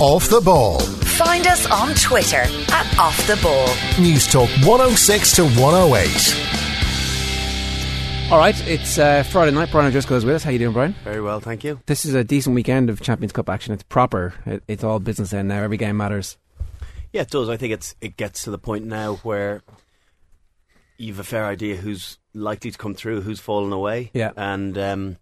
Off the Ball. Find us on Twitter at Off the Ball. News Talk 106 to 108. All right, it's uh, Friday night. Brian O'Driscoll is with us. How are you doing, Brian? Very well, thank you. This is a decent weekend of Champions Cup action. It's proper. It, it's all business end now. Every game matters. Yeah, it does. I think it's it gets to the point now where you've a fair idea who's likely to come through, who's fallen away. Yeah. And um, I,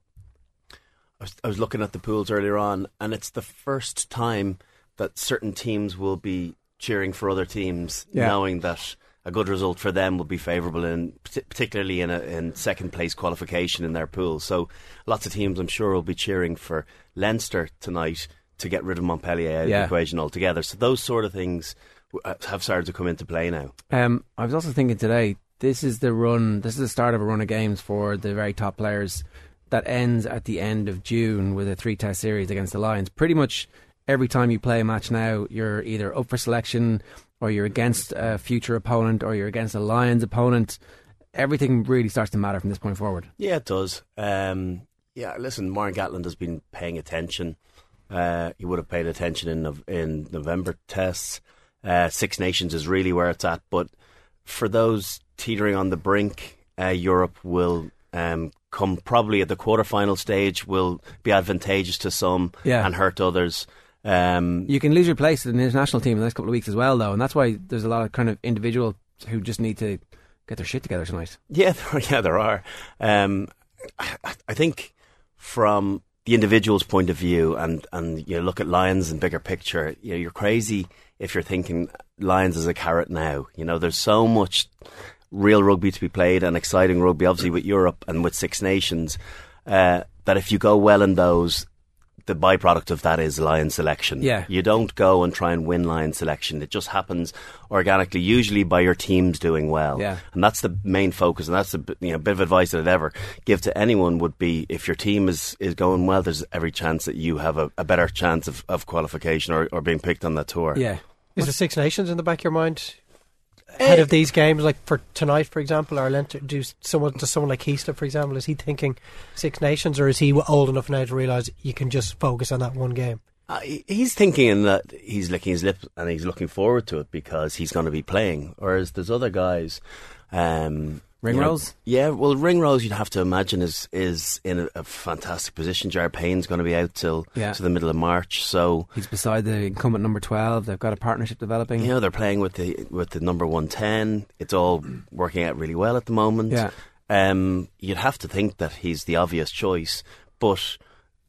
was, I was looking at the pools earlier on, and it's the first time that certain teams will be cheering for other teams, Yeah. knowing that a good result for them will be favourable, in particularly in a in second place qualification in their pool. So lots of teams, I'm sure, will be cheering for Leinster tonight to get rid of Montpellier out of the equation altogether. So those sort of things uh, have started to come into play now. Um, I was also thinking today. This is the run. This is the start of a run of games for the very top players. That ends at the end of June with a three-test series against the Lions. Pretty much every time you play a match now, you're either up for selection, or you're against a future opponent, or you're against a Lions opponent. Everything really starts to matter from this point forward. Yeah, it does. Um, yeah, listen, Warren Gatland has been paying attention. Uh, he would have paid attention in in November tests. Uh, Six Nations is really where it's at. But for those teetering on the brink, uh, Europe will um, come probably at the quarterfinal stage. Will be advantageous to some Yeah. and hurt others. Um, You can lose your place in the international team in the next couple of weeks as well, though, and that's why there's a lot of kind of individuals who just need to get their shit together tonight. Yeah, there, yeah, there are. Um, I, I think from the individual's point of view, and and you look at Lions and bigger picture, you know, you're crazy if you're thinking Lions as a carrot now. You know, there's so much real rugby to be played and exciting rugby, obviously with Europe and with Six Nations. Uh, that if you go well in those, the byproduct of that is lion selection. Yeah. You don't go and try and win lion selection. It just happens organically, usually by your teams doing well. Yeah. And that's the main focus, and that's a bit- you know, bit of advice that I'd ever give to anyone would be if your team is, is going well, there's every chance that you have a, a better chance of, of qualification or, or being picked on that tour. Yeah, Is the Six Nations in the back of your mind ahead of these games, like for tonight, for example, or Leinster? Do someone, does someone like Heaslip, for example, is he thinking Six Nations, or is he old enough now to realise you can just focus on that one game? Uh, he's thinking in that he's licking his lip and he's looking forward to it because he's going to be playing. Whereas there's other guys. Um, you know- Ringrose? yeah, well, ring Ringrose, you'd have to imagine is is in a, a fantastic position. Jared Payne's going to be out till Yeah. to the middle of March, so he's beside the incumbent number twelve. They've got a partnership developing. you know they're playing with the with the number one ten. It's all working out really well at the moment. Yeah. Um, you'd have to think that he's the obvious choice, but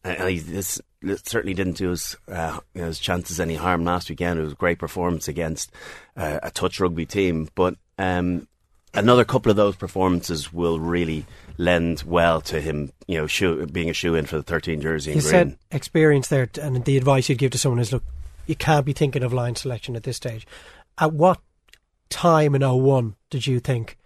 and he this certainly didn't do his uh, you know, his chances any harm last weekend. It was a great performance against uh, a touch rugby team, but um, another couple of those performances will really lend well to him. You know, shoe, being a shoe in for the thirteen jersey. You said experience there, and the advice you'd give to someone is look, you can't be thinking of line selection at this stage. At what time in 01 did you think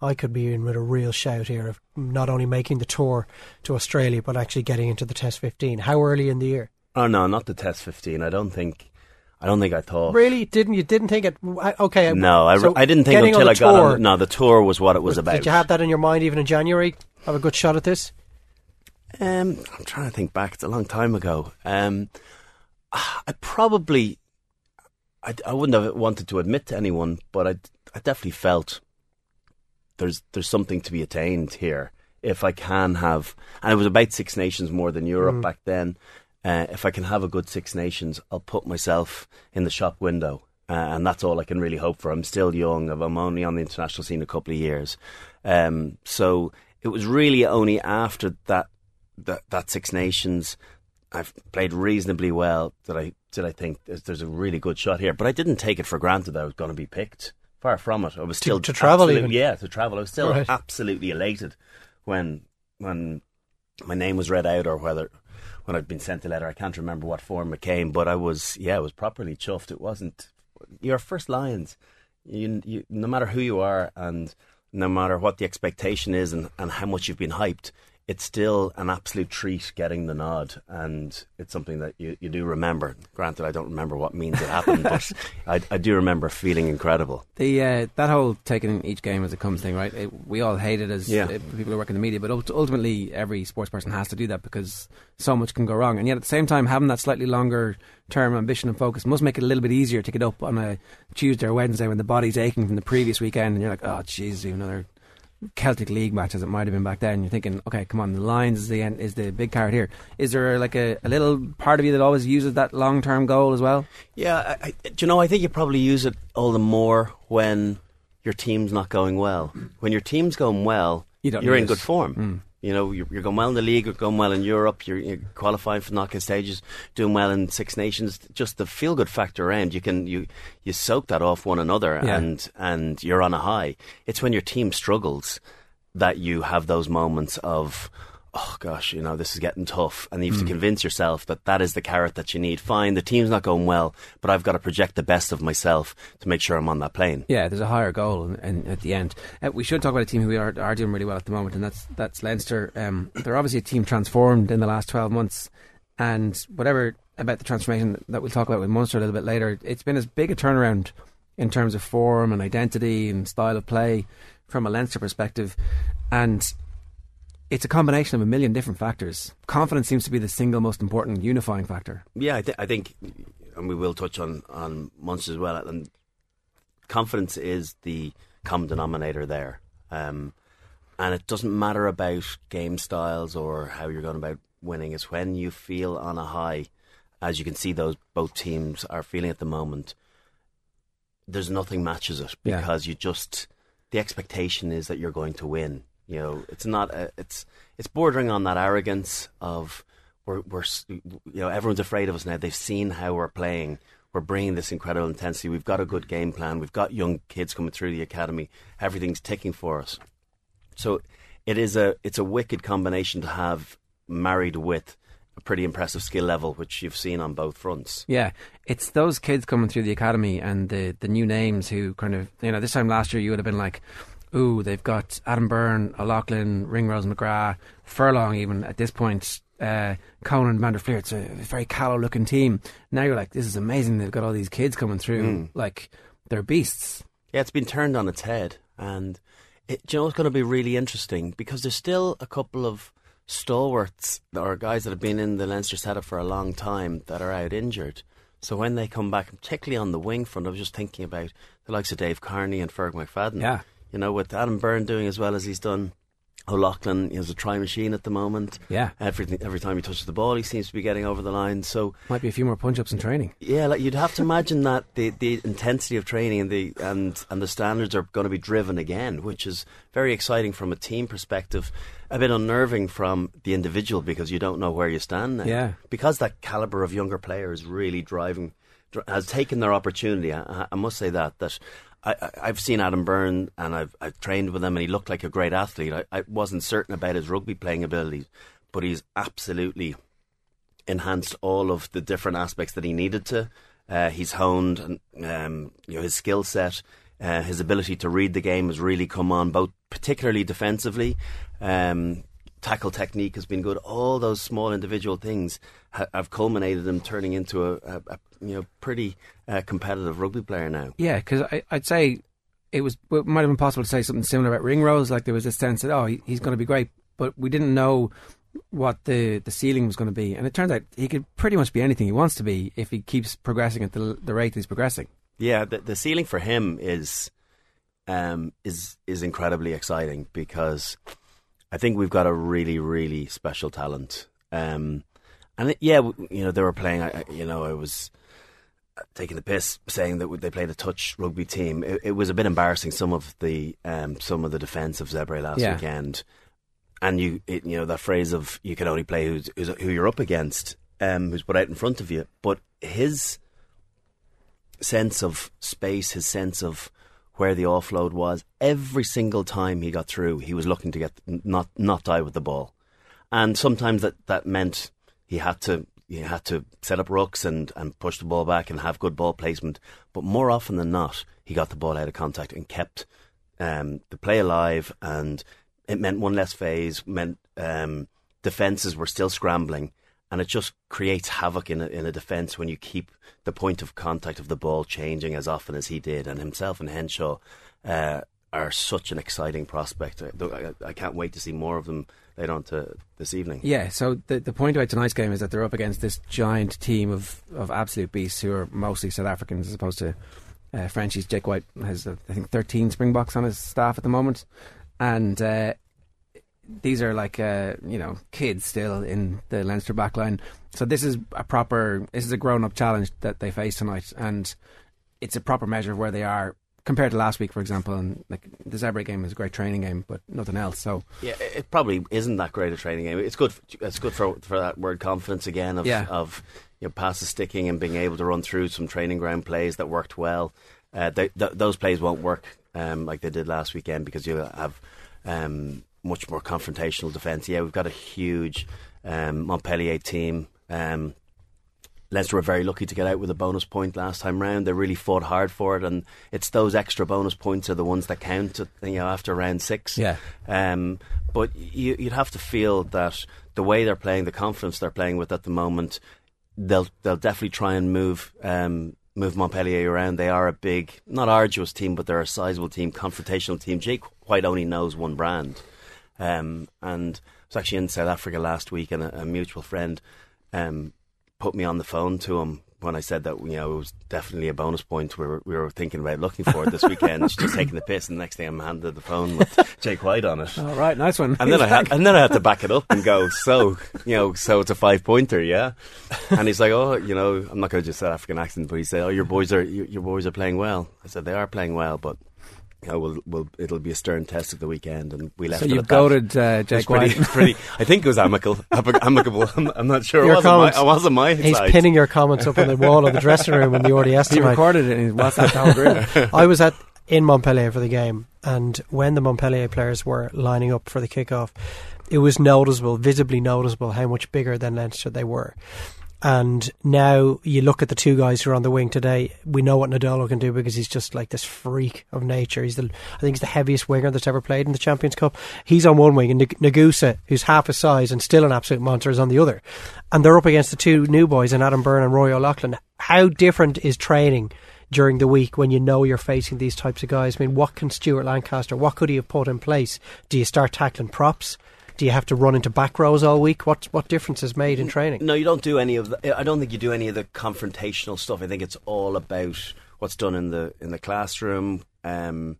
I could be in with a real shout here of not only making the tour to Australia but actually getting into the Test 15? How early in the year? Oh no, not the Test fifteen. I don't think. I don't think I thought. Really? Didn't you didn't think it? Okay, No, I, so I didn't think until I got tour, on. No, the tour was what it was about. Did you have that in your mind even in January? Have a good shot at this. Um, I'm trying to think back. It's a long time ago. Um, I probably, I, I wouldn't have wanted to admit to anyone, but I, I definitely felt there's there's something to be attained here if I can have, and it was about Six Nations more than Europe back then. Uh, if I can have a good Six Nations, I'll put myself in the shop window, uh, and that's all I can really hope for. I'm still young. I'm only on the international scene a couple of years, um, so it was really only after that that, that Six Nations I've played reasonably well that I did I think there's, there's a really good shot here, but I didn't take it for granted that I was going to be picked. Far from it. I was still to travel even? Yeah, to travel. I was still Right. absolutely elated when when my name was read out or whether when I'd been sent a letter. I can't remember what form it came, but I was yeah, I was properly chuffed. It wasn't your first Lions. You, you, no matter who you are and no matter what the expectation is and, and how much you've been hyped, it's still an absolute treat getting the nod, and it's something that you, you do remember. Granted, I don't remember what means it happened, but I, I do remember feeling incredible. The uh, that whole taking each game as it comes thing, right? It, we all hate it as Yeah. uh, people who work in the media, but ultimately, every sports person has to do that because so much can go wrong. And yet, at the same time, having that slightly longer term ambition and focus must make it a little bit easier to get up on a Tuesday or Wednesday when the body's aching from the previous weekend, and you're like, oh, jeez, another Celtic League match as it might have been back then. You're thinking, okay, come on, the Lions is the end, is the big card here. Is there like a, a little part of you that always uses that long term goal as well? Yeah, I, I, do you know? I think you probably use it all the more when your team's not going well. When your team's going well, you you're in good form. Mm. You know, you're, you're going well in the league, you're going well in Europe, you're, you're qualifying for knockout stages, doing well in Six Nations. Just the feel good factor around, you can you you soak that off one another, Yeah. and and you're on a high. It's when your team struggles that you have those moments of. Oh gosh, you know this is getting tough, and you have to convince yourself that that is the carrot that you need. Fine, the team's not going well, but I've got to project the best of myself to make sure I'm on that plane. Yeah, there's a higher goal in, at the end. Uh, we should talk about a team who are, are doing really well at the moment, and that's that's Leinster. Um, they're obviously a team transformed in the last 12 months, and whatever about the transformation that we'll talk about with Munster a little bit later, it's been as big a turnaround in terms of form and identity and style of play from a Leinster perspective, and it's a combination of a million different factors. Confidence seems to be the single most important unifying factor. Yeah, I, th- I think, and we will touch on on Munster as well. And confidence is the common denominator there, um, and it doesn't matter about game styles or how you're going about winning. It's when you feel on a high, as you can see those both teams are feeling at the moment. There's nothing matches it Yeah. because you just the expectation is that you're going to win. You know, it's not. A, it's it's bordering on that arrogance of we're we're you know everyone's afraid of us now. They've seen how we're playing. We're bringing this incredible intensity. We've got a good game plan. We've got young kids coming through the academy. Everything's ticking for us. So it is a it's a wicked combination to have married with a pretty impressive skill level, which you've seen on both fronts. Yeah, it's those kids coming through the academy and the the new names who kind of you know this time last year you would have been like, ooh, they've got Adam Byrne, O'Loughlin, Ringrose McGrath, Furlong even at this point. Uh, Conan Van der Flier, it's a very callow looking team. Now you're like, this is amazing. They've got all these kids coming through, like they're beasts. Yeah, it's been turned on its head, and it, you know what's going to be really interesting because there's still a couple of stalwarts or guys that have been in the Leinster setup for a long time that are out injured. So when they come back, particularly on the wing front, I was just thinking about the likes of Dave Carney and Ferg McFadden. Yeah. You know, with Adam Byrne doing as well as he's done. O'Loughlin is a try machine at the moment. Yeah. Everything, every time he touches the ball, he seems to be getting over the line. So Might be a few more punch ups in training. yeah, like you'd have to imagine that the, the intensity of training and the and and the standards are going to be driven again, which is very exciting from a team perspective. A bit unnerving from the individual because you don't know where you stand now. Yeah. because that caliber of younger players really driving has taken their opportunity. I, I must say that that. I, I've seen Adam Byrne and I've, I've trained with him and he looked like a great athlete. I, I wasn't certain about his rugby playing abilities, but he's absolutely enhanced all of the different aspects that he needed to. Uh, he's honed um, you know his skill set, uh, his ability to read the game has really come on, both particularly defensively. Um, tackle technique has been good. All those small individual things ha- have culminated in turning into a, a, a you know pretty uh, competitive rugby player now. Yeah, because I'd say it was it might have been possible to say something similar about Ringrose. Like there was this sense that oh he, he's going to be great, but we didn't know what the the ceiling was going to be, and it turns out he could pretty much be anything he wants to be if he keeps progressing at the the rate he's progressing. Yeah, the, the ceiling for him is um, is is incredibly exciting because I think we've got a really really special talent. Um, and it, yeah, you know they were playing. I, I- you know, I was taking the piss saying that they played a touch rugby team. It, it was a bit embarrassing. Some of the um, some of the defence of Zebre last Yeah. weekend, and you it, you know that phrase of you can only play who's, who's who you're up against, um, who's put out in front of you. But his sense of space, his sense of where the offload was, every single time he got through, he was looking to get not not die with the ball, and sometimes that that meant he had to he had to set up rucks and and push the ball back and have good ball placement. But more often than not, he got the ball out of contact and kept um, the play alive and it meant one less phase, meant um, defenses were still scrambling, and it just creates havoc in a, in a defence when you keep the point of contact of the ball changing as often as he did, and himself and Henshaw. Uh, are such an exciting prospect. I, I, can't wait to see more of them later on to this evening. Yeah, so the the point about tonight's game is that they're up against this giant team of, of absolute beasts who are mostly South Africans as opposed to uh, Frenchies. Jake White has, uh, I think, 13 Springboks on his staff at the moment. And uh, these are like, uh, you know, kids still in the Leinster backline. So this is a proper, this is a grown up challenge that they face tonight. And it's a proper measure of where they are compared to last week, for example, and like the Zebre game is a great training game, but nothing else. So yeah, it probably isn't that great a training game. It's good. It's good for for that word confidence again of yeah. of you know, passes sticking and being able to run through some training ground plays that worked well. Uh, they, th- those plays won't work um, like they did last weekend because you'll have um, much more confrontational defence. Yeah, we've got a huge um, Montpellier team. Um, Leinster were very lucky to get out with a bonus point last time round. They really fought hard for it, and it's those extra bonus points are the ones that count. You know, after round six. Yeah. Um, but you, would have to feel that the way they're playing, the confidence they're playing with at the moment, they'll they'll definitely try and move um, move Montpellier around. They are a big, not arduous team, but they're a sizable team, confrontational team. Jake White only knows one brand, um, and I was actually in South Africa last week, and a, a mutual friend. Um, put me on the phone to him when I said that you know it was definitely a bonus point. We were, we were thinking about looking for it this weekend. She's just taking the piss, and the next thing I'm handed the phone with Jake White on it. All right, nice one. And then I had, and then I had to back it up and go, so you know, so it's a five pointer, yeah. And he's like, oh, you know, I'm not going to just South African accent, but he said, oh, your boys are your, your boys are playing well. I said they are playing well, but you know, we'll, we'll, it'll be a stern test of the weekend, and we left. So you goaded uh, Jake pretty, White. pretty, I think it was amicable. amicable. I'm, I'm not sure. Your it wasn't comments, my, it wasn't my He's side. pinning your comments up on the wall of the dressing room in the RDS he tonight. recorded it in his WhatsApp I was at in Montpellier for the game, and when the Montpellier players were lining up for the kickoff, it was noticeable, visibly noticeable, how much bigger than Leinster they were. And now you look at the two guys who are on the wing today. We know what Nadolo can do because he's just like this freak of nature. He's the, I think he's the heaviest winger that's ever played in the Champions Cup. He's on one wing, and Nagusa, who's half his size and still an absolute monster, is on the other. And they're up against the two new boys, and Adam Byrne and Rory O'Loughlin. How different is training? during the week when you know you're facing these types of guys? I mean, what can Stuart Lancaster, what could he have put in place? Do you start tackling props? Do you have to run into back rows all week? What what difference is made in training? No, you don't do any of the. I don't think you do any of the confrontational stuff. I think it's all about what's done in the in the classroom. Um,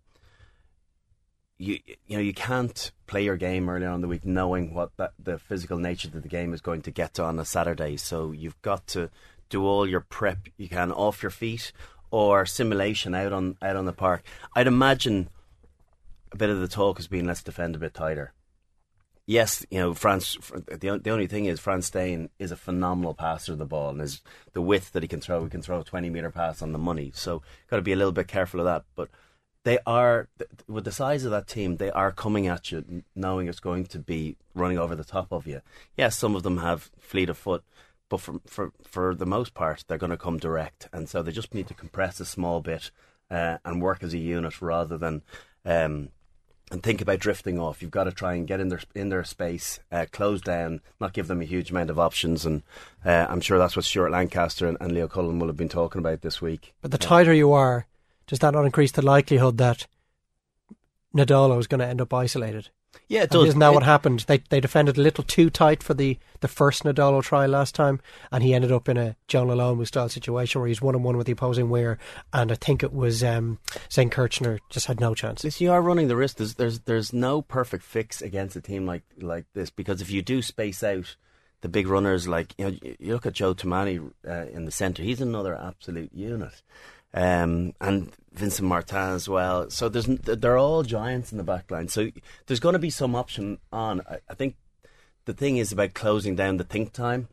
you you know you can't play your game early on in the week knowing what that, the physical nature of the game is going to get to on a Saturday. So you've got to do all your prep you can off your feet or simulation out on out on the park. I'd imagine a bit of the talk has been let's defend a bit tighter yes, you know, Frans. The, the only thing is, Frans Steyn is a phenomenal passer of the ball, and is the width that he can throw. He can throw a twenty meter pass on the money. So, got to be a little bit careful of that. But they are, with the size of that team, they are coming at you knowing it's going to be running over the top of you. Yes, some of them have fleet of foot, but for for for the most part, they're going to come direct, and so they just need to compress a small bit uh, and work as a unit rather than. Um, and think about drifting off. You've got to try and get in their in their space, uh, close down, not give them a huge amount of options. And uh, I'm sure that's what Stuart Lancaster and, and, Leo Cullen will have been talking about this week. But the tighter you are, does that not increase the likelihood that Nadolo is going to end up isolated? Yeah, it does. isn't that it, what happened? They they defended a little too tight for the, the first Nadolo try last time, and he ended up in a Jonah Lomu style situation where he's one on one with the opposing winger, and I think it was um, St. Kirchner just had no chance. You are running the risk. There's, there's there's no perfect fix against a team like like this because if you do space out the big runners, like you know, you look at Joe Tomane uh, in the centre, he's another absolute unit um, and Vincent Martin as well. So there's they're all giants in the back line. So there's going to be some option on. I, I, think the thing is about closing down the think time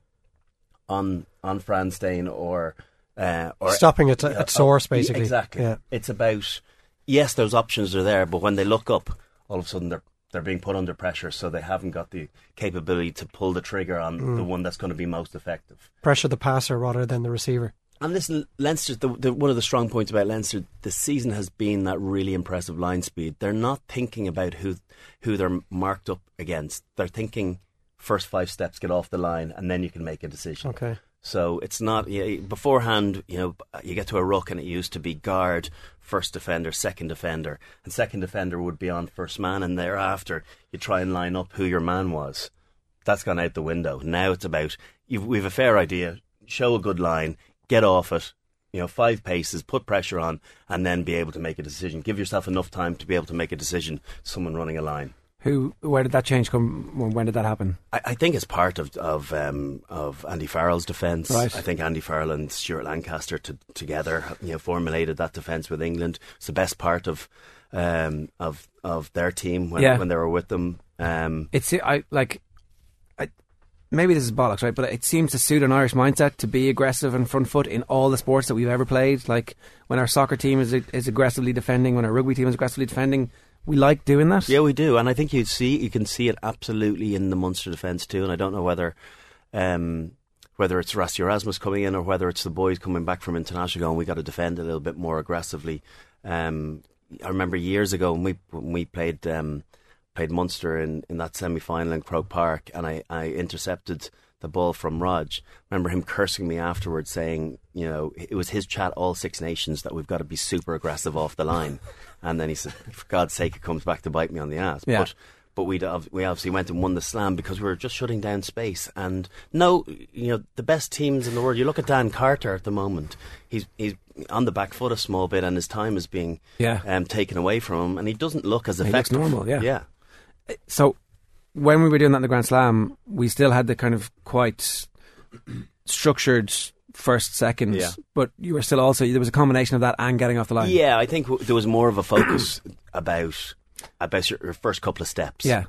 on on Frans Steyn or uh, or stopping it at source basically. Exactly. Yeah. It's about yes, those options are there, but when they look up, all of a sudden they're they're being put under pressure, so they haven't got the capability to pull the trigger on mm. the one that's going to be most effective. Pressure the passer rather than the receiver. And listen, Leinster. The, the, one of the strong points about Leinster this season has been that really impressive line speed. They're not thinking about who who they're marked up against. They're thinking first five steps, get off the line, and then you can make a decision. Okay. So it's not you beforehand. You know, you get to a ruck, and it used to be guard, first defender, second defender, and second defender would be on first man, and thereafter you try and line up who your man was. That's gone out the window. Now it's about you've, we've a fair idea. Show a good line, get off it. You know, five paces, put pressure on, and then be able to make a decision. Give yourself enough time to be able to make a decision. Someone running a line. Who? Where did that change come? When when did that happen? I, I think it's part of of um, of Andy Farrell's defence. Right. I think Andy Farrell and Stuart Lancaster to, together, you know, formulated that defence with England. It's the best part of um, of of their team when Yeah. when they were with them. Um, It's I like. Maybe this is bollocks, right? But it seems to suit an Irish mindset to be aggressive and front foot in all the sports that we've ever played. Like when our soccer team is is aggressively defending, when our rugby team is aggressively defending, we like doing that. Yeah, we do, and I think you see you can see it absolutely in the Munster defence too. And I don't know whether um, whether it's Rassie Erasmus coming in or whether it's the boys coming back from international going, we got to defend a little bit more aggressively. Um, I remember years ago when we when we played um, played Munster in, in that semi final in Croke Park, and I, I intercepted the ball from Rog. Remember him cursing me afterwards, saying, you know, it was his chat, all Six Nations, that we've got to be super aggressive off the line. And then he said, for God's sake, it comes back to bite me on the ass. Yeah. But but we we obviously went and won the slam because we were just shutting down space. And no, you know, the best teams in the world. You look at Dan Carter at the moment. He's he's on the back foot a small bit, and his time is being Yeah. um, taken away from him, and he doesn't look as He looks normal, yeah. yeah. So when we were doing that in the Grand Slam, we still had the kind of quite structured first, second, Yeah. but you were still also there was a combination of that and getting off the line. Yeah, I think w- there was more of a focus about about your, your first couple of steps. Yeah.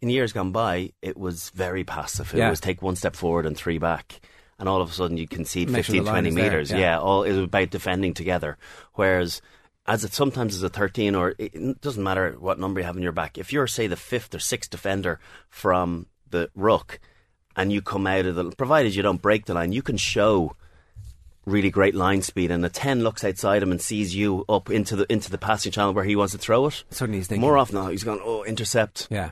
In years gone by, it was very passive. It Yeah. was take one step forward and three back. And all of a sudden you concede Make sure 15, the 20 metres. yeah. Yeah. all it was about defending together. Whereas as it sometimes is a 13 or it doesn't matter what number you have in your back. If you're say the fifth or sixth defender from the ruck and you come out of the provided you don't break the line, you can show really great line speed and the 10 looks outside him and sees you up into the into the passing channel where he wants to throw it. Suddenly he's thinking, more often than not he's going oh intercept. Yeah,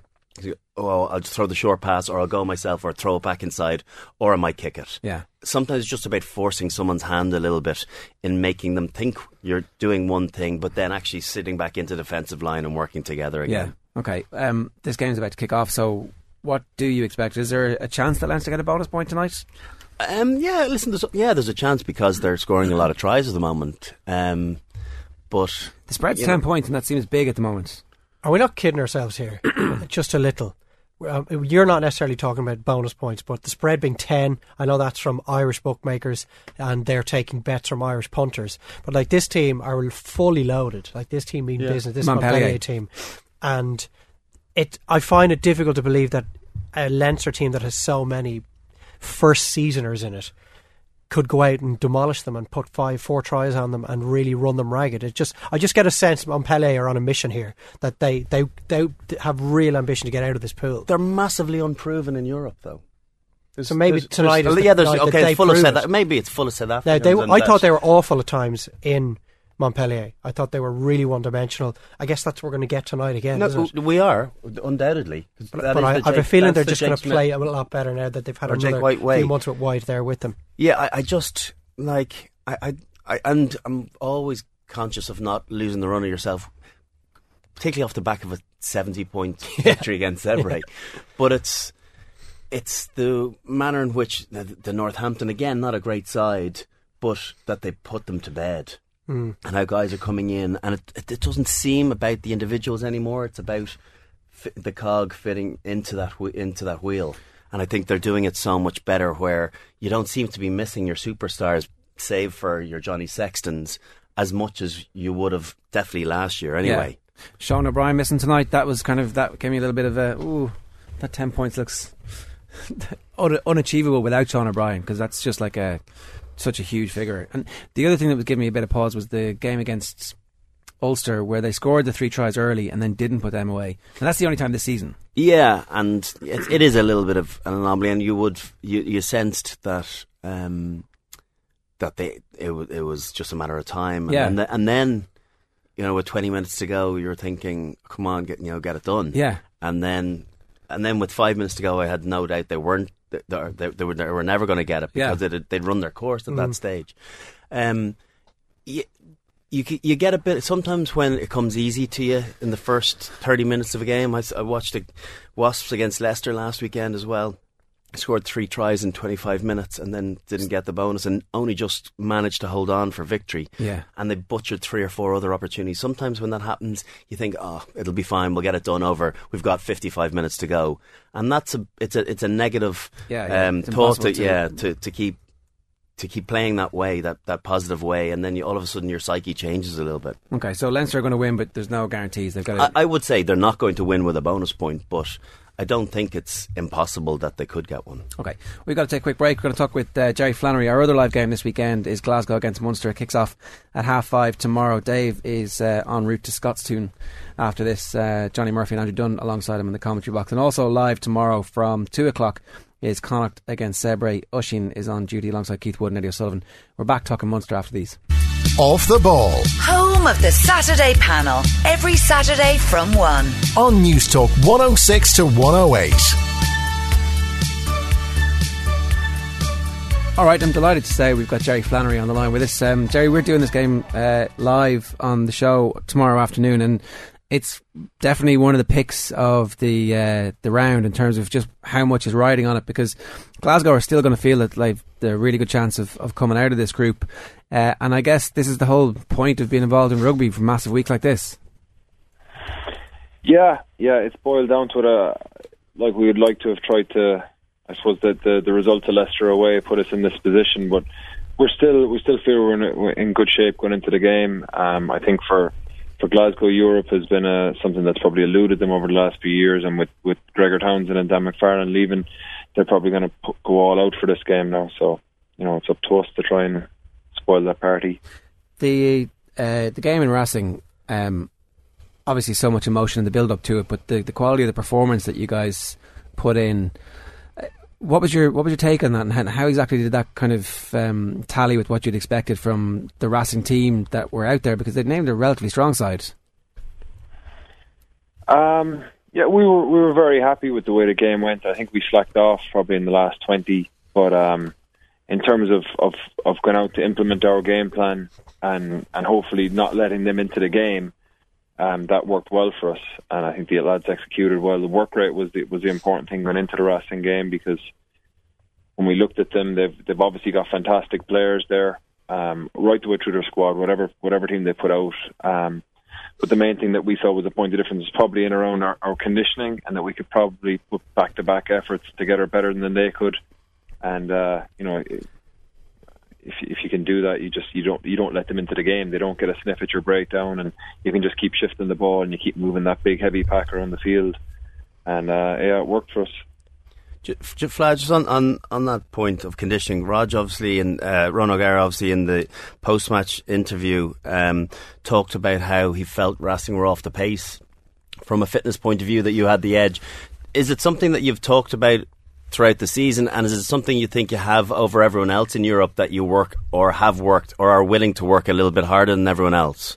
oh I'll just throw the short pass or I'll go myself or throw it back inside or I might kick it yeah. sometimes it's just about forcing someone's hand a little bit in making them think you're doing one thing but then actually sitting back into defensive line and working together again Yeah. Okay. Um, this game's about to kick off. So, what do you expect? Is there a chance that Leinster get a bonus point tonight? Um, yeah, listen, there's, yeah, there's a chance because they're scoring a lot of tries at the moment. Um, but The spread's ten know, points, and that seems big at the moment. Are we not kidding ourselves here? Just a little. Um, you're not necessarily talking about bonus points, but the spread being 10, I know that's from Irish bookmakers and they're taking bets from Irish punters. But like this team are fully loaded. Like this team being Yeah. business, this Montpellier. Montpellier team. And it, I find it difficult to believe that a Leinster team that has so many first seasoners in it could go out and demolish them and put five, four tries on them and really run them ragged. It just, I just get a sense Montpellier are on a mission here that they, they, they have real ambition to get out of this pool. they're massively unproven in Europe, though. There's- So maybe there's- tonight there's- yeah, there's, that okay, it's full of South, maybe it's full of South Now, they, I thought they were awful at times in Montpellier. I thought they were really one dimensional. I guess that's what we're going to get tonight again. No, we are undoubtedly. But, but I, the I have a feeling they're the just going to play a lot better now that they've had Jake another White way. few months with White there with them. Yeah, I, I just like I, I, I, and I'm always conscious of not losing the run of yourself, particularly off the back of a seventy-point victory against Zebre. But it's it's the manner in which the, the Northampton again, not a great side, but that they put them to bed. Mm. And how guys are coming in, and it, it, doesn't seem about the individuals anymore. It's about fi- the cog fitting into that into that wheel. And I think they're doing it so much better, where you don't seem to be missing your superstars, save for your Johnny Sextons, as much as you would have definitely last year. Anyway, Sean O'Brien missing tonight. That was kind of that gave me a little bit of a ooh. That ten points looks unachievable without Sean O'Brien because that's just like a such a huge figure. And the other thing that was giving me a bit of pause was the game against Ulster where they scored the three tries early and then didn't put them away. And that's the only time this season. Yeah, and it, it is a little bit of an anomaly, and you would you, you sensed that um, that they it, it was just a matter of time. Yeah. and, th- and then you know with 20 minutes to go, you're thinking, come on, get you know get it done. Yeah. and then and then with five minutes to go, I had no doubt they weren't they, they, they were they were never going to get it Yeah. because they'd, they'd run their course at that stage. Um, you, you you get a bit sometimes when it comes easy to you in the first thirty minutes of a game. I, I watched the Wasps against Leicester last weekend as well. Scored three tries in twenty five minutes and then didn't get the bonus and only just managed to hold on for victory. Yeah. and they butchered three or four other opportunities. Sometimes when that happens, you think, "Oh, it'll be fine. We'll get it done over. We've got 55 minutes to go," and that's a it's a it's a negative Yeah, yeah. um, thought to, to- yeah to to keep to keep playing that way, that that positive way, and then you, all of a sudden your psyche changes a little bit. Okay, so Leinster are going to win, but there's no guarantees. They've got to. I, I would say they're not going to win with a bonus point, but I don't think it's impossible that they could get one. Okay, we've got to take a quick break. We're going to talk with uh, Jerry Flannery. Our other live game this weekend is Glasgow against Munster. It kicks off at half five tomorrow. Dave is uh, en route to Scotstoun after this. Uh, Johnny Murphy and Andrew Dunn alongside him in the commentary box. And also live tomorrow from two o'clock is Connacht against Zebre. Ushin is on duty alongside Keith Wood and Eddie O'Sullivan. We're back talking Munster after these. Off the ball. Home of the Saturday panel. Every Saturday from 1. On News Talk 106 to 108. All right, I'm delighted to say we've got Jerry Flannery on the line with us. Um, Jerry, we're doing this game uh, live on the show tomorrow afternoon, and it's definitely one of the picks of the uh, the round in terms of just how much is riding on it. Because Glasgow are still going to feel that like they're a really good chance of, of coming out of this group, uh, and I guess this is the whole point of being involved in rugby for a massive week like this. Yeah, yeah, it's boiled down to it. Uh, like we would like to have tried to. I suppose that the the result of Leicester away put us in this position, but we're still we still feel we're in, we're in good shape going into the game. Um, I think for for Glasgow, Europe has been uh, something that's probably eluded them over the last few years, and with with Gregor Townsend and Dan McFarland leaving, they're probably going to go all out for this game now. So you know, it's up to us to try and spoil that party. the uh, the game in Racing, um, obviously so much emotion in the build up to it, but the, the quality of the performance that you guys put in. What was your what was your take on that, and how- how exactly did that kind of um, tally with what you'd expected from the Racing team that were out there? Because they named a relatively strong side. Um, yeah, we were we were very happy with the way the game went. I think we slacked off probably in the last twenty, but um, in terms of, of, of going out to implement our game plan and and hopefully not letting them into the game, um, that worked well for us. And I think the lads executed well. The work rate was the, was the important thing going into the Racing game because when we looked at them, they've they've obviously got fantastic players there, um, right the way through their squad, whatever whatever team they put out. Um, but the main thing that we saw was a point of difference was probably in around our, our conditioning, and that we could probably put back to back efforts together better than they could. And uh, you know, if if you can do that, you just you don't you don't let them into the game. They don't get a sniff at your breakdown, and you can just keep shifting the ball and you keep moving that big heavy pack around the field. And uh, yeah, it worked for us. J- just on, on, on that point of conditioning, Rog obviously and uh, Ronan O'Gara obviously in the post match interview um, talked about how he felt Racing were off the pace from a fitness point of view that you had the edge. Is it something that you've talked about throughout the season, and is it something you think you have over everyone else in Europe that you work or have worked or are willing to work a little bit harder than everyone else?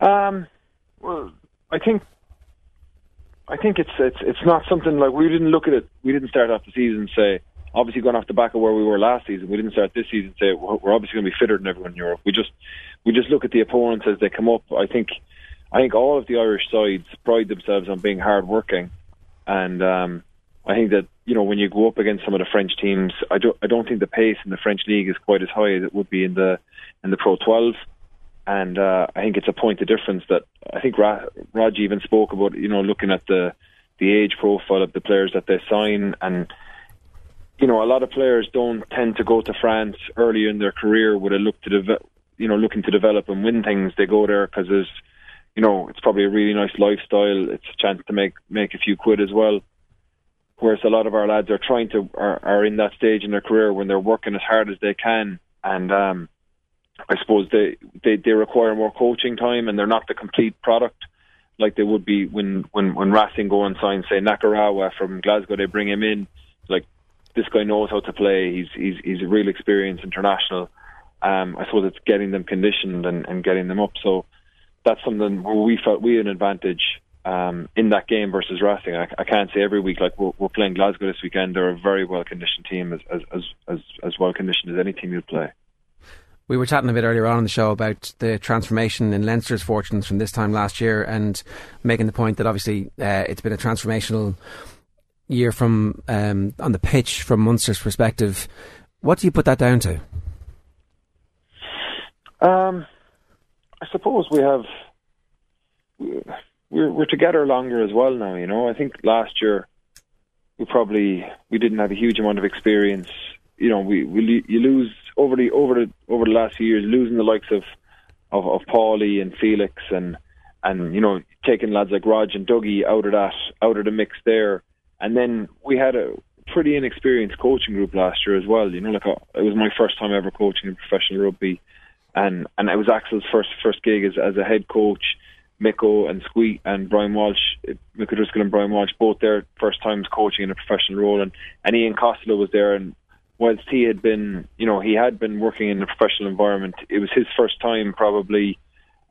Um, well, I think I think it's it's it's not something like we didn't look at it. We didn't start off the season say obviously going off the back of where we were last season. We didn't start this season say we're obviously going to be fitter than everyone in Europe. We just we just look at the opponents as they come up. I think I think all of the Irish sides pride themselves on being hard working, and um, I think that you know when you go up against some of the French teams, I don't I don't think the pace in the French league is quite as high as it would be in the in the Pro 12 and uh, I think it's a point of difference that I think Ra- Rog even spoke about. You know, looking at the the age profile of the players that they sign, and you know, a lot of players don't tend to go to France early in their career with a look to develop, you know, looking to develop and win things. They go there because there's, you know, it's probably a really nice lifestyle. It's a chance to make make a few quid as well. Whereas a lot of our lads are trying to are, are in that stage in their career when they're working as hard as they can, and um, I suppose they, they they require more coaching time, and they're not the complete product like they would be when when when Racing go and sign say Nakarawa from Glasgow. They bring him in like this guy knows how to play. He's he's he's a real experienced international. Um, I suppose it's getting them conditioned and, and getting them up. So that's something where we felt we had an advantage um, in that game versus Racing. I, I can't say every week like we're, we're, playing Glasgow this weekend. They're a very well conditioned team, as as as as well conditioned as any team you'd play. We were chatting a bit earlier on in the show about the transformation in Leinster's fortunes from this time last year, and making the point that obviously uh, it's been a transformational year from um, on the pitch from Munster's perspective. What do you put that down to? Um, I suppose we have we're we're together longer as well now. You know, I think last year we probably we didn't have a huge amount of experience. You know, we, we you lose over the over the over the last few years, losing the likes of of, of Paulie and Felix and and you know taking lads like Rog and Dougie out of that out of the mix there, and then we had a pretty inexperienced coaching group last year as well. You know, like a, uh, it was my first time ever coaching in professional rugby, and and it was Axel's first first gig as as a head coach Miko and Squeak and Brian Walsh, Miko Driscoll and Brian Walsh, both their first times coaching in a professional role, and, and Ian Costello was there. And whilst he had been, you know, he had been working in a professional environment, it was his first time probably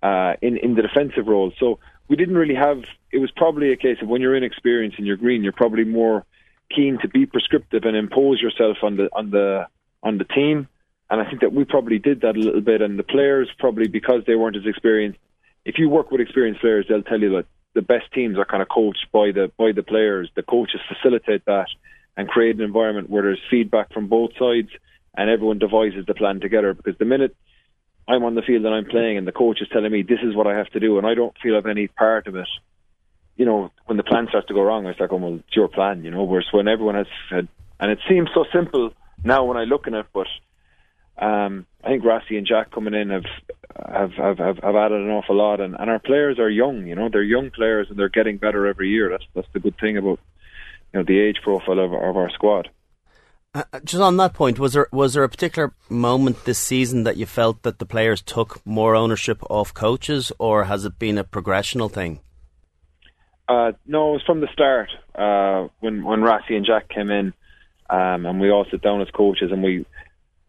uh, in in the defensive role. So we didn't really have. It was probably a case of when you're inexperienced and you're green, you're probably more keen to be prescriptive and impose yourself on the on the on the team. And I think that we probably did that a little bit, and the players probably because they weren't as experienced if you work with experienced players, they'll tell you that the best teams are kind of coached by the by the players. The coaches facilitate that and create an environment where there's feedback from both sides and everyone devises the plan together. Because the minute I'm on the field and I'm playing and the coach is telling me this is what I have to do and I don't feel I've any part of it, you know, when the plan starts to go wrong, I start going, well, it's your plan, you know. Whereas when everyone has had, and it seems so simple now when I look at it, but um, I think Rassie and Jack coming in have have, have, have, have added an awful lot, and, and our players are young. You know, they're young players, and they're getting better every year. That's that's the good thing about you know the age profile of, of our squad. Uh, uh, just on that point, was there was there a particular moment this season that you felt that the players took more ownership of coaches, or has it been a progressional thing? Uh, no, it was from the start uh, when when Rassie and Jack came in, um, and we all sit down as coaches, and we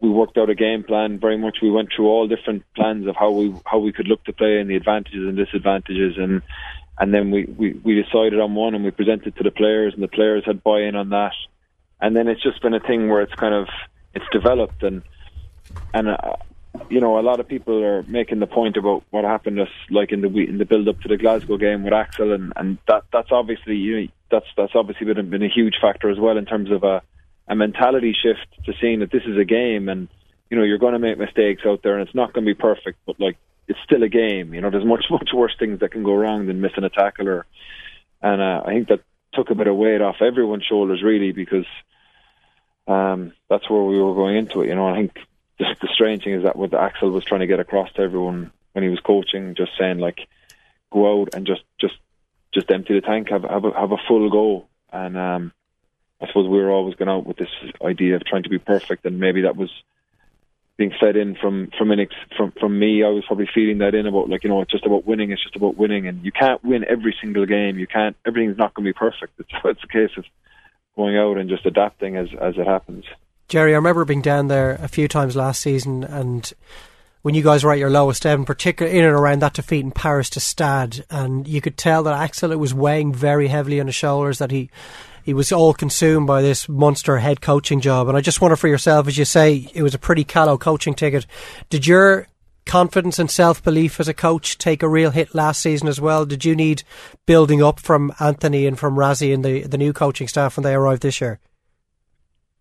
we worked out a game plan very much. We went through all different plans of how we how we could look to play and the advantages and disadvantages, and and then we, we, we decided on one and we presented to the players, and the players had buy in on that, and then it's just been a thing where it's kind of it's developed and and uh, you know a lot of people are making the point about what happened us like in the in the build up to the Glasgow game with Axel, and and that that's obviously you know, that's that's obviously been been a huge factor as well in terms of a a mentality shift to seeing that this is a game and you know you're going to make mistakes out there and it's not going to be perfect but like it's still a game. You know there's much much worse things that can go wrong than missing a tackle or and uh, I think that took a bit of weight off everyone's shoulders really because um, that's where we were going into it you know. I think the, the strange thing is that what Axel was trying to get across to everyone when he was coaching just saying like go out and just just just empty the tank have have a, have a full go. And um I suppose we were always going out with this idea of trying to be perfect, and maybe that was being fed in from from from from me. I was probably feeding that in about like you know it's just about winning. It's just about winning, and you can't win every single game. You can't. Everything's not going to be perfect. It's it's a case of going out and just adapting as as it happens. Jerry, I remember being down there a few times last season, and when you guys were at your lowest ebb, particularly in and around that defeat in Paris to Stade, and you could tell that Axel it was weighing very heavily on his shoulders. That he he was all consumed by this Munster head coaching job. And I just wonder for yourself, as you say, it was a pretty callow coaching ticket. Did your confidence and self belief as a coach take a real hit last season as well? Did you need building up from Anthony and from Rassie and the the new coaching staff when they arrived this year?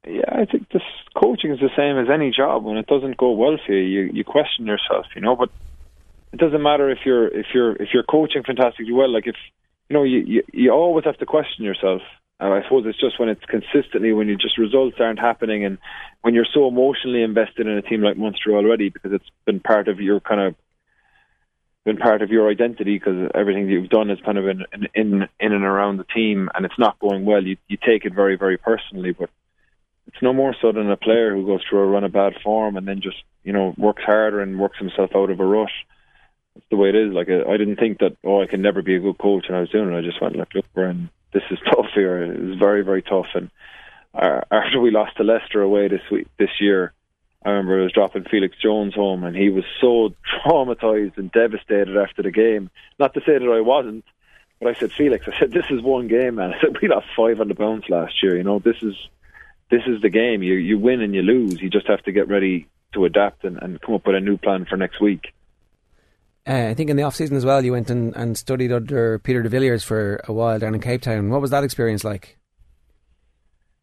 Yeah, I think this coaching is the same as any job. When it doesn't go well for you, you, you question yourself, you know. But it doesn't matter if you're if you're if you're coaching fantastically well. Like if you know, you you, you always have to question yourself. And I suppose it's just when it's consistently, when you just results aren't happening, and when you're so emotionally invested in a team like Munster already, because it's been part of your kind of been part of your identity, because everything that you've done is kind of in in in and around the team, and it's not going well. You you take it very very personally, but it's no more so than a player who goes through a run of bad form and then just you know works harder and works himself out of a rut. It's the way it is. Like I didn't think that oh I can never be a good coach, and I was doing it. I just went like look we're in this is tough here. It was very, very tough, and uh, after we lost to Leicester away this week this year, I remember I was dropping Felix Jones home, and he was so traumatized and devastated after the game. Not to say that I wasn't, but I said, Felix, I said, this is one game, man. I said, we lost five on the bounce last year. You know, this is this is the game. You you win and you lose. You just have to get ready to adapt and, and come up with a new plan for next week. Uh, I think in the off season as well, you went and, and studied under Peter de Villiers for a while down in Cape Town. What was that experience like?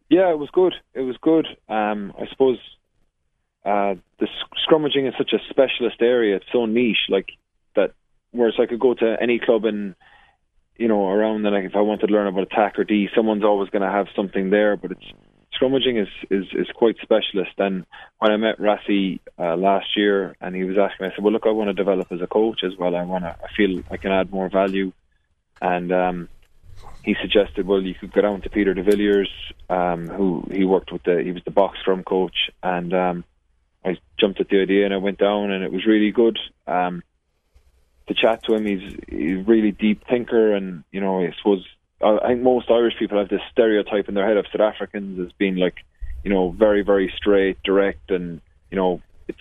Yeah, it was good. It was good. Um, I suppose uh, the scrummaging is such a specialist area. It's so niche, like that. Whereas I could go to any club and you know, around and like if I wanted to learn about attack or D, someone's always going to have something there. But it's scrummaging is, is, is quite specialist. And when I met Rassie uh, last year, and he was asking me, I said, "Well, look, I want to develop as a coach as well. I want to. I feel I can add more value." And um, he suggested, "Well, you could go down to Pieter de Villiers, um, who he worked with. The he was the box scrum coach." And um, I jumped at the idea, and I went down, and it was really good. Um, to chat to him, he's he's a really deep thinker, and you know, I suppose I think most Irish people have this stereotype in their head of South Africans as being like, you know, very, very straight, direct, and you know, it's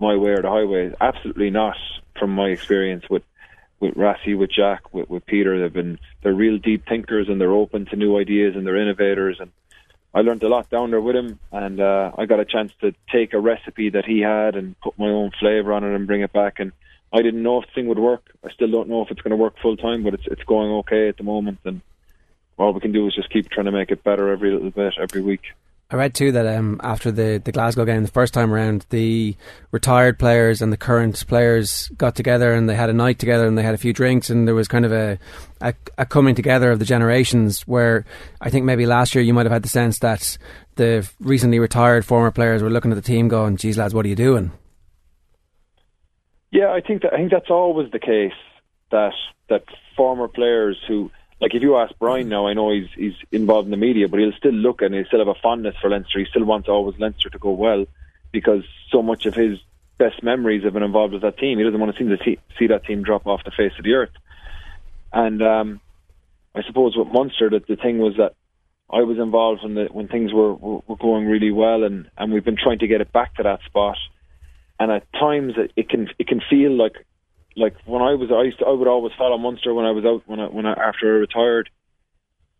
my way or the highway. Absolutely not, from my experience with with Rassie, with Jack, with, with Peter. They've been they're real deep thinkers and they're open to new ideas and they're innovators. And I learned a lot down there with him, and uh, I got a chance to take a recipe that he had and put my own flavour on it and bring it back and I didn't know if the thing would work. I still don't know if it's going to work full time, but it's it's going okay at the moment, and all we can do is just keep trying to make it better every little bit every week. I read too that um, after the, the Glasgow game the first time around, the retired players and the current players got together and they had a night together and they had a few drinks and there was kind of a, a, a coming together of the generations. Where I think maybe last year you might have had the sense that the recently retired former players were looking at the team going, "Geez, lads, what are you doing?" Yeah, I think that I think that's always the case that that former players who like if you ask Brian now, I know he's he's involved in the media, but he'll still look and he'll still have a fondness for Leinster. He still wants always Leinster to go well because so much of his best memories have been involved with that team. He doesn't want to see, the see that team drop off the face of the earth. And um, I suppose with Munster, that the thing was that I was involved when the when things were, were were going really well, and and we've been trying to get it back to that spot and at times it, it can it can feel like like when I was I used to, I would always follow Munster when I was out when I when I after I retired.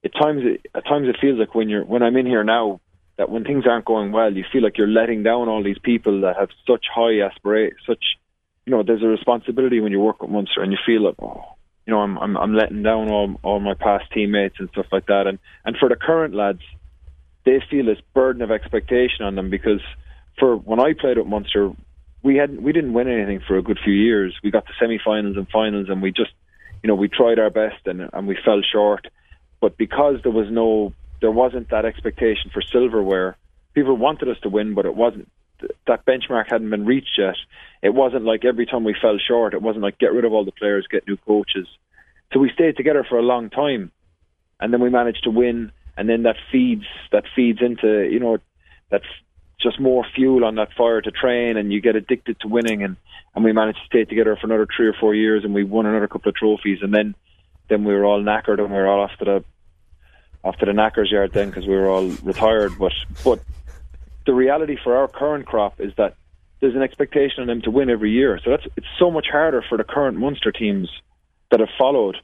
At times it, at times it feels like when you're when I'm in here now that when things aren't going well, you feel like you're letting down all these people that have such high aspiration, such you know. There's a responsibility when you work with Munster, and you feel like oh, you know, I'm I'm I'm letting down all all my past teammates and stuff like that. And and for the current lads, they feel this burden of expectation on them because for when I played with Munster, we had we didn't win anything for a good few years. We got to semi-finals and finals, and we just, you know, we tried our best and and we fell short. But because there was no, there wasn't that expectation for silverware. People wanted us to win, but it wasn't. That benchmark hadn't been reached yet. It wasn't like every time we fell short. It wasn't like get rid of all the players, get new coaches. So we stayed together for a long time, and then we managed to win. And then that feeds that feeds into you know that just more fuel on that fire to train and you get addicted to winning. And, and we managed to stay together for another three or four years and we won another couple of trophies. And then then we were all knackered and we were all off to the off to the knackers yard then because we were all retired. But but the reality for our current crop is that there's an expectation on them to win every year. So that's it's so much harder for the current Munster teams that have followed.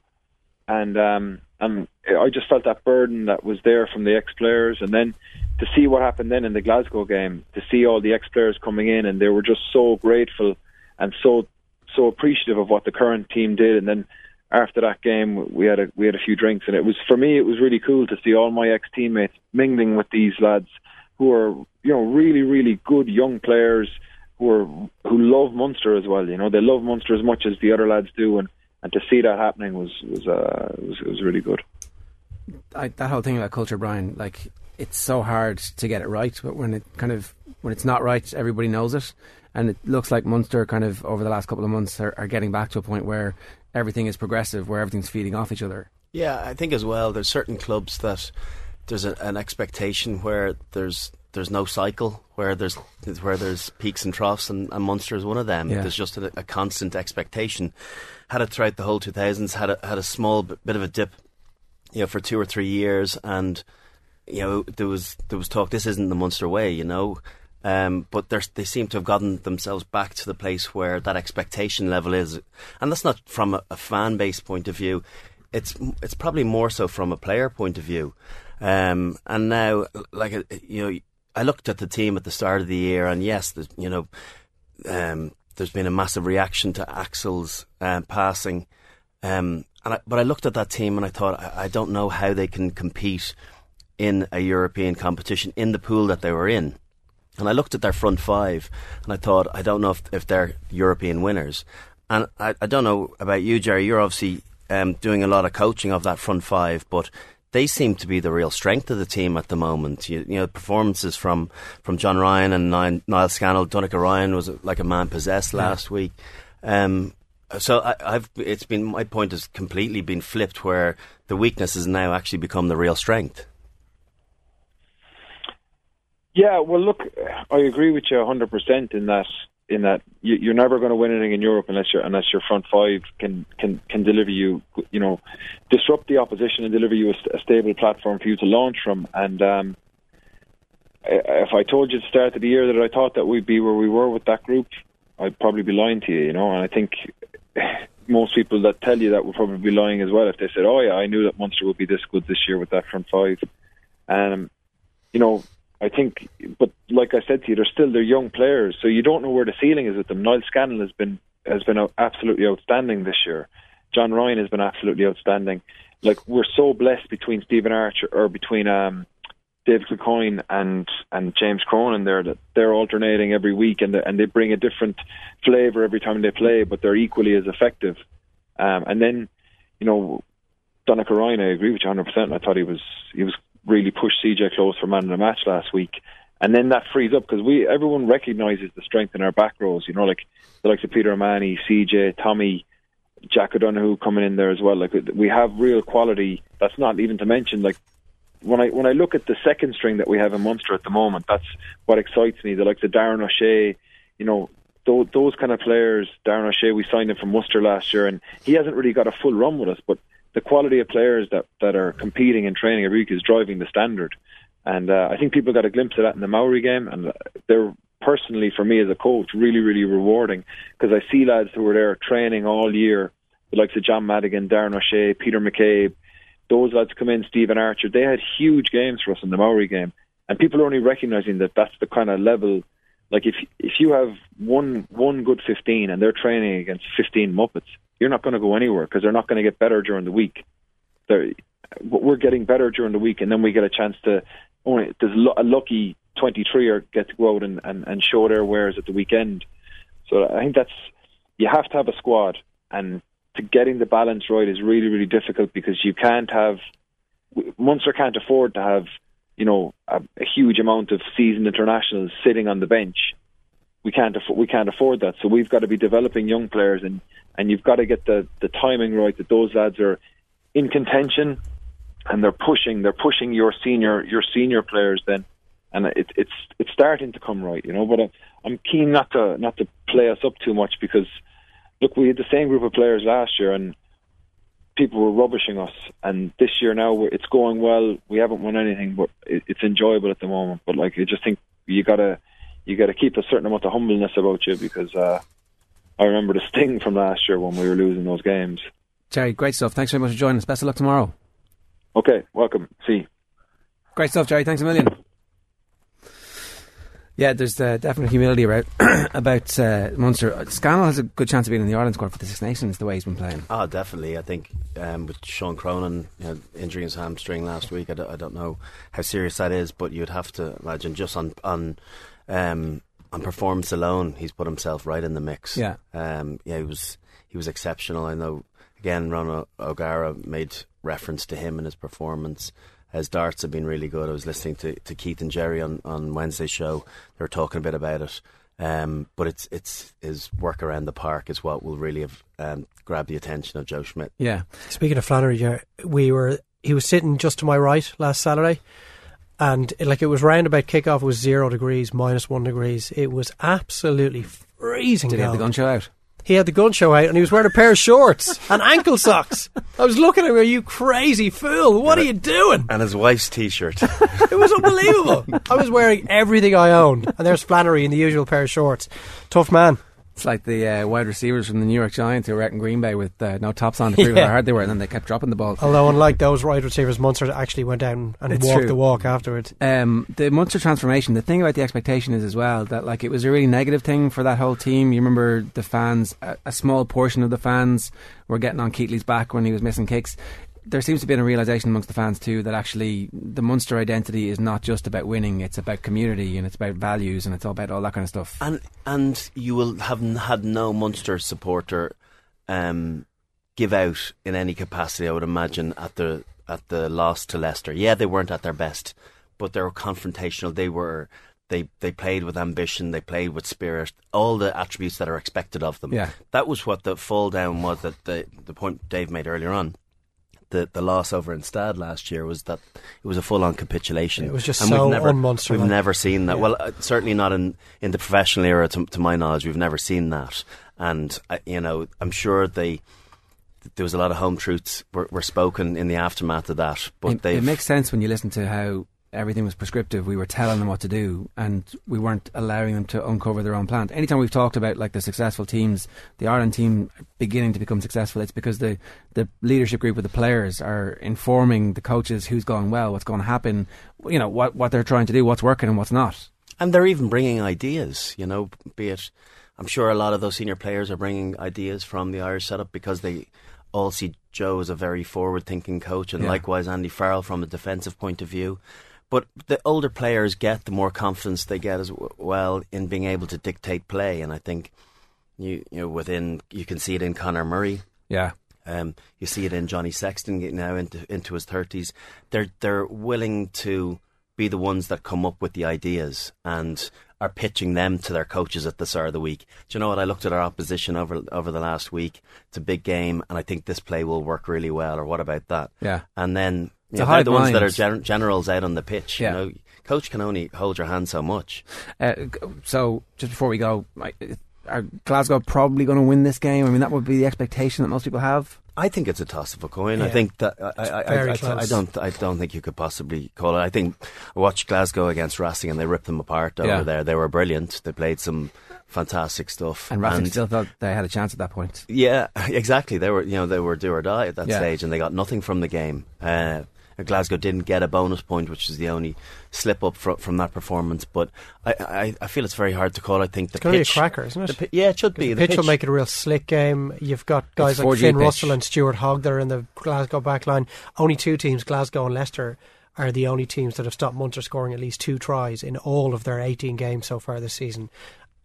And um and I just felt that burden that was there from the ex players and then to see what happened then in the Glasgow game, to see all the ex players coming in, and they were just so grateful and so so appreciative of what the current team did. And then after that game, we had a we had a few drinks, and it was for me it was really cool to see all my ex teammates mingling with these lads who are you know really really good young players who are who love Munster as well. You know they love Munster as much as the other lads do, and and to see that happening was was uh, was, was really good. I, that whole thing about culture, Brian, like it's so hard to get it right. But when it kind of when it's not right, everybody knows it, and it looks like Munster kind of over the last couple of months are, are getting back to a point where everything is progressive, where everything's feeding off each other. Yeah, I think as well. There's certain clubs that there's a, an expectation where there's there's no cycle where there's where there's peaks and troughs, and, and Munster is one of them. Yeah. There's just a, a, constant expectation. Had it throughout the whole 2000s. Had a, had a small bit of a dip, you know, for two or three years, and you know, there was there was talk. This isn't the Munster way, you know. Um, but they seem to have gotten themselves back to the place where that expectation level is, and that's not from a, a fan base point of view. It's it's probably more so from a player point of view. Um, and now, like you know, I looked at the team at the start of the year, and yes, you know, um, there's been a massive reaction to Axel's uh, passing. Um, and I, but I looked at that team and I thought, I, I, don't know how they can compete in a European competition in the pool that they were in. And I looked at their front five and I thought, I don't know if, if they're European winners. And I, I don't know about you, Jerry. You're obviously um, doing a lot of coaching of that front five, but they seem to be the real strength of the team at the moment. You, you know, performances from, from John Ryan and Niall Scannell. Donnacha Ryan was like a man possessed last yeah. week. Um, so I, have it's been my point has completely been flipped, where the weakness has now actually become the real strength. Yeah, well, look, I agree with you hundred percent in that. In that you, are never going to win anything in Europe unless your unless your front five can can can deliver you, you know, disrupt the opposition and deliver you a, a stable platform for you to launch from. And um, if I told you at the start of the year that I thought that we'd be where we were with that group, I'd probably be lying to you, you know. And I think most people that tell you that would probably be lying as well if they said, "Oh yeah, I knew that Munster would be this good this year with that front five. Um, you know, I think, but like I said to you, they're still they're young players, so you don't know where the ceiling is with them. Niall Scannell has been has been absolutely outstanding this year. John Ryan has been absolutely outstanding. Like we're so blessed between Stephen Archer or between um, David Kilcoyne and and James Cronin there that they're alternating every week and and they bring a different flavour every time they play, but they're equally as effective. Um, and then, you know, Donnacha Ryan, I agree with you 100. percent I thought he was he was really pushed CJ Close for man of the match last week. And then that frees up because we everyone recognises the strength in our back rows. You know, like the likes of Peter O'Mahony, CJ, Tommy, Jack O'Donoghue coming in there as well. Like we have real quality. That's not even to mention like when I when I look at the second string that we have in Munster at the moment. That's what excites me. The likes of Darren O'Shea, you know, those, those kind of players. Darren O'Shea, we signed him from Munster last year, and he hasn't really got a full run with us, but the quality of players that, that are competing and training every week is driving the standard. And uh, I think people got a glimpse of that in the Maori game, and they're personally for me as a coach really really rewarding because I see lads who were there training all year, the likes of John Madigan, Darren O'Shea, Peter McCabe. Those lads come in, Stephen Archer. They had huge games for us in the Maori game, and people are only recognizing that that's the kind of level. Like if if you have one one good fifteen and they're training against fifteen Muppets, you're not going to go anywhere because they're not going to get better during the week. They're, we're getting better during the week, and then we get a chance to. Only there's a lucky 23 or get to go out and, and, and show their wares at the weekend. So I think that's you have to have a squad, and to getting the balance right is really really difficult because you can't have Munster can't afford to have you know a, a huge amount of seasoned internationals sitting on the bench. We can't afford we can't afford that. So we've got to be developing young players and and you've got to get the the timing right that those lads are in contention and they're pushing they're pushing your senior your senior players then. And it, it's it's starting to come right you know but uh, I'm keen not to not to play us up too much because look we had the same group of players last year and people were rubbishing us. And this year now it's going well. We haven't won anything but it, it's enjoyable at the moment. But like I just think you gotta you gotta keep a certain amount of humbleness about you because uh I remember the sting from last year when we were losing those games. Jerry, great stuff. Thanks very much for joining us. Best of luck tomorrow. Okay, welcome. See. You. Great stuff, Jerry. Thanks a million. Yeah, there's uh, definite humility about about uh, Munster. Scannell has a good chance of being in the Ireland squad for the Six Nations the way he's been playing. Oh, definitely. I think um, with Sean Cronin you know, injuring his hamstring last week, I don't, I don't, know how serious that is, but you'd have to imagine just on on um, on performance alone, he's put himself right in the mix. Yeah, um, yeah, he was he was exceptional. I know. Again, Ron O'Gara made reference to him and his performance. His darts have been really good. I was listening to, to Keith and Jerry on, on Wednesday's show. They were talking a bit about it. Um, but it's it's his work around the park is what will really have um, grabbed the attention of Joe Schmidt. Yeah. Speaking of Flannery, we were he was sitting just to my right last Saturday, and it, like it was round about kickoff. It was zero degrees, minus one degrees. It was absolutely freezing. Did he have the gun show out? he had the gun show out and he was wearing a pair of shorts and ankle socks. I was looking at him, are you crazy fool? What are you doing? And his wife's T-shirt. It was unbelievable. I was wearing everything I owned, and there's Flannery in the usual pair of shorts. Tough man. It's like the uh, wide receivers from the New York Giants who were out in Green Bay with uh, no tops on to prove Yeah. how hard they were, and then they kept dropping the ball. Although, unlike those wide receivers, Munster actually went down and It's walked true. the walk afterwards. Um, the Munster transformation. The thing about the expectation is as well that like it was a really negative thing for that whole team. You remember the fans, a, a small portion of the fans were getting on Keatley's back when he was missing kicks. There seems to be a realization amongst the fans too that actually the Munster identity is not just about winning; it's about community and it's about values and it's all about all that kind of stuff. and and you will have had no Munster supporter um, give out in any capacity. I would imagine at the at the loss to Leicester. Yeah, they weren't at their best, but they were confrontational. They were. They, they played with ambition, they played with spirit, all the attributes that are expected of them. Yeah. That was what the fall down was that the, the point Dave made earlier on. The, the loss over in Stade last year was that it was a full on capitulation. It was just And so we've never, un-Munster-like. We've never seen that. Yeah. Well, uh, certainly not in, in the professional era, to, to my knowledge. We've never seen that. And, uh, you know, I'm sure they. There was a lot of home truths were, were spoken in the aftermath of that, but it, it makes sense when you listen to how everything was prescriptive. We were telling them what to do, and we weren't allowing them to uncover their own plan. Anytime we've talked about like the successful teams, the Ireland team beginning to become successful, it's because the the leadership group of the players are informing the coaches who's going well, what's going to happen, you know what what they're trying to do, what's working and what's not. And they're even bringing ideas, you know, be it, I'm sure a lot of those senior players are bringing ideas from the Irish setup because they all see Joe as a very forward thinking coach, and Yeah. likewise Andy Farrell from a defensive point of view. But the older players get, the more confidence they get as well in being able to dictate play. And I think you, you know, within, you can see it in Conor Murray. Yeah, Um, you see it in Johnny Sexton getting now into into his thirties. They're they're willing to be the ones that come up with the ideas and are pitching them to their coaches at the start of the week. Do you know what? I looked at our opposition over over the last week. It's a big game, and I think this play will work really well. Or what about that? Yeah. And then It's you a they're hive the ones that are gen- generals out on the pitch. Yeah. You know, coach can only hold your hand so much. Uh, so just before we go, are Glasgow probably going to win this game? I mean, that would be the expectation that most people have. I think it's a toss of a coin. I think that I, I, I, I, I, don't I don't think you could possibly call it. I think I watched Glasgow against Racing and they ripped them apart over Yeah. there. They were brilliant. They played some fantastic stuff. And Racing still thought they had a chance at that point. yeah, exactly. They were you know they were do or die at that Yeah. stage, and they got nothing from the game. Uh, and Glasgow didn't get a bonus point, which is the only slip up fro- from that performance. But I, I, I feel it's very hard to call. I think the It's going to be a pitch, cracker, isn't it? the pi- yeah, it should be. The pitch, will make it a real slick game. You've got guys It's like 4G Finn pitch. Russell and Stuart Hogg that are in the Glasgow backline. Only two teams, Glasgow and Leicester, are the only teams that have stopped Munster scoring at least two tries in all of their 18 games so far this season.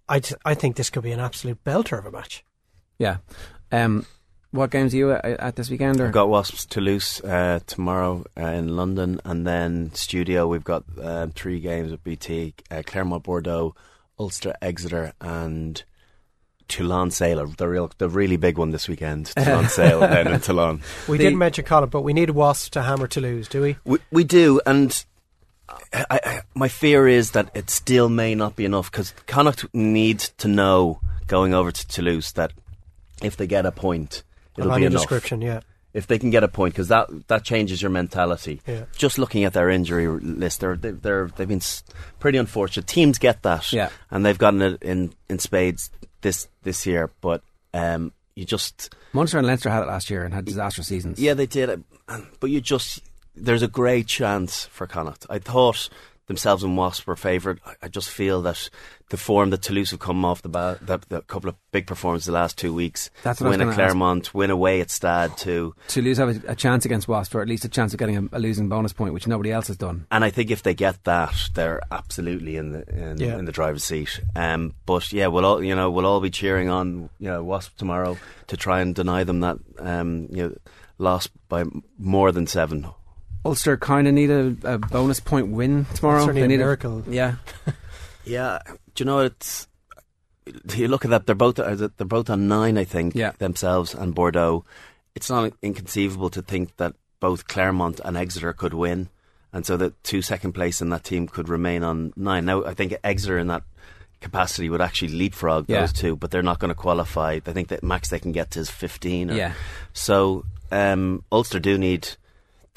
I, I think this could be an absolute belter of a match. Yeah. Um, what games are you at, at this weekend? Or? We've got Wasps Toulouse uh, tomorrow uh, in London, and then Studio. We've got uh, three games at BT: uh, Clermont, Bordeaux, Ulster, Exeter, and Toulon Sale. The real, the really big one this weekend. Toulon Sale down in Toulon. We The- didn't mention Colin, but we need Wasps to hammer Toulouse, do we? We, we do, and I, I, my fear is that it still may not be enough because Connacht need to know going over to Toulouse that if they get a point, it'll be enough. description, yeah. if they can get a point because that that changes your mentality. Yeah. Just looking at their injury list, they're they're, they're they've been pretty unfortunate. Teams get that, Yeah. and they've gotten it in in spades this this year. But um, you just Munster and Leinster had it last year and had disastrous seasons. yeah, they did it, but you just there's a great chance for Connacht. I thought themselves and Wasps were favoured. I, I just feel that the form that Toulouse have come off the bat, the, the couple of big performances the last two weeks, That's what I was win at gonna ask. Win away at Stade too. Toulouse have a, a chance against Wasps, or at least a chance of getting a, a losing bonus point, which nobody else has done. And I think if they get that, they're absolutely in the in, Yeah. in the driver's seat. Um, but yeah, we'll all you know we'll all be cheering on you know Wasp tomorrow to try and deny them that um, you know loss by more than seven. Ulster kind of need a, a bonus point win tomorrow. Certainly They a need miracle. yeah, Yeah, do you know it's you look at that they're both they're both on nine I think Yeah. themselves and Bordeaux. It's not inconceivable to think that both Clermont and Exeter could win, and so that two second place in that team could remain on nine. Now I think Exeter in that capacity would actually leapfrog Yeah. those two, but they're not going to qualify. I think that max they can get to is 15. or- Yeah. So um, Ulster do need.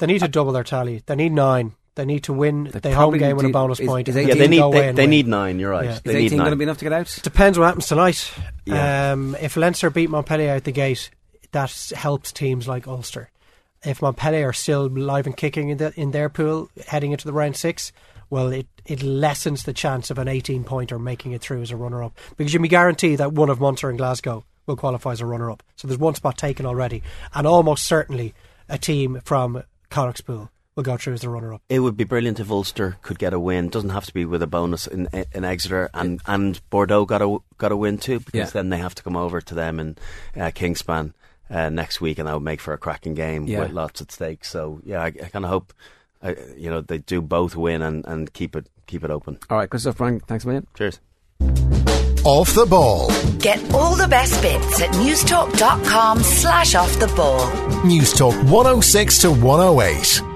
They need to double their tally. They need nine. They need to win They the home probably game with a bonus is- point. is and Yeah, they need. They, they need nine. You're right. Yeah. Is They need 18 going to nine. be enough to get out? Depends what happens tonight. Yeah. Um, if Leinster beat Montpellier out the gate, that helps teams like Ulster. If Montpellier are still live and kicking in, the, in their pool heading into the round six, well, it, it lessens the chance of an 18 pointer making it through as a runner up because you can be guaranteed that one of Munster and Glasgow will qualify as a runner up. So there's one spot taken already, and almost certainly a team from Connacht's pool will go through as the runner up. It would be brilliant if Ulster could get a win. Doesn't have to be with a bonus in in Exeter, and, and Bordeaux got a got a win too, because Yeah. then they have to come over to them in uh, Kingspan uh, next week, and that would make for a cracking game Yeah. with lots at stake. So yeah, I, I kind of hope uh, you know they do both win and, and keep it keep it open. All right, good stuff, Brian. Thanks a million. Cheers. Off the ball. Get all the best bits at newstalk.com slash off the ball. Newstalk 106 to 108.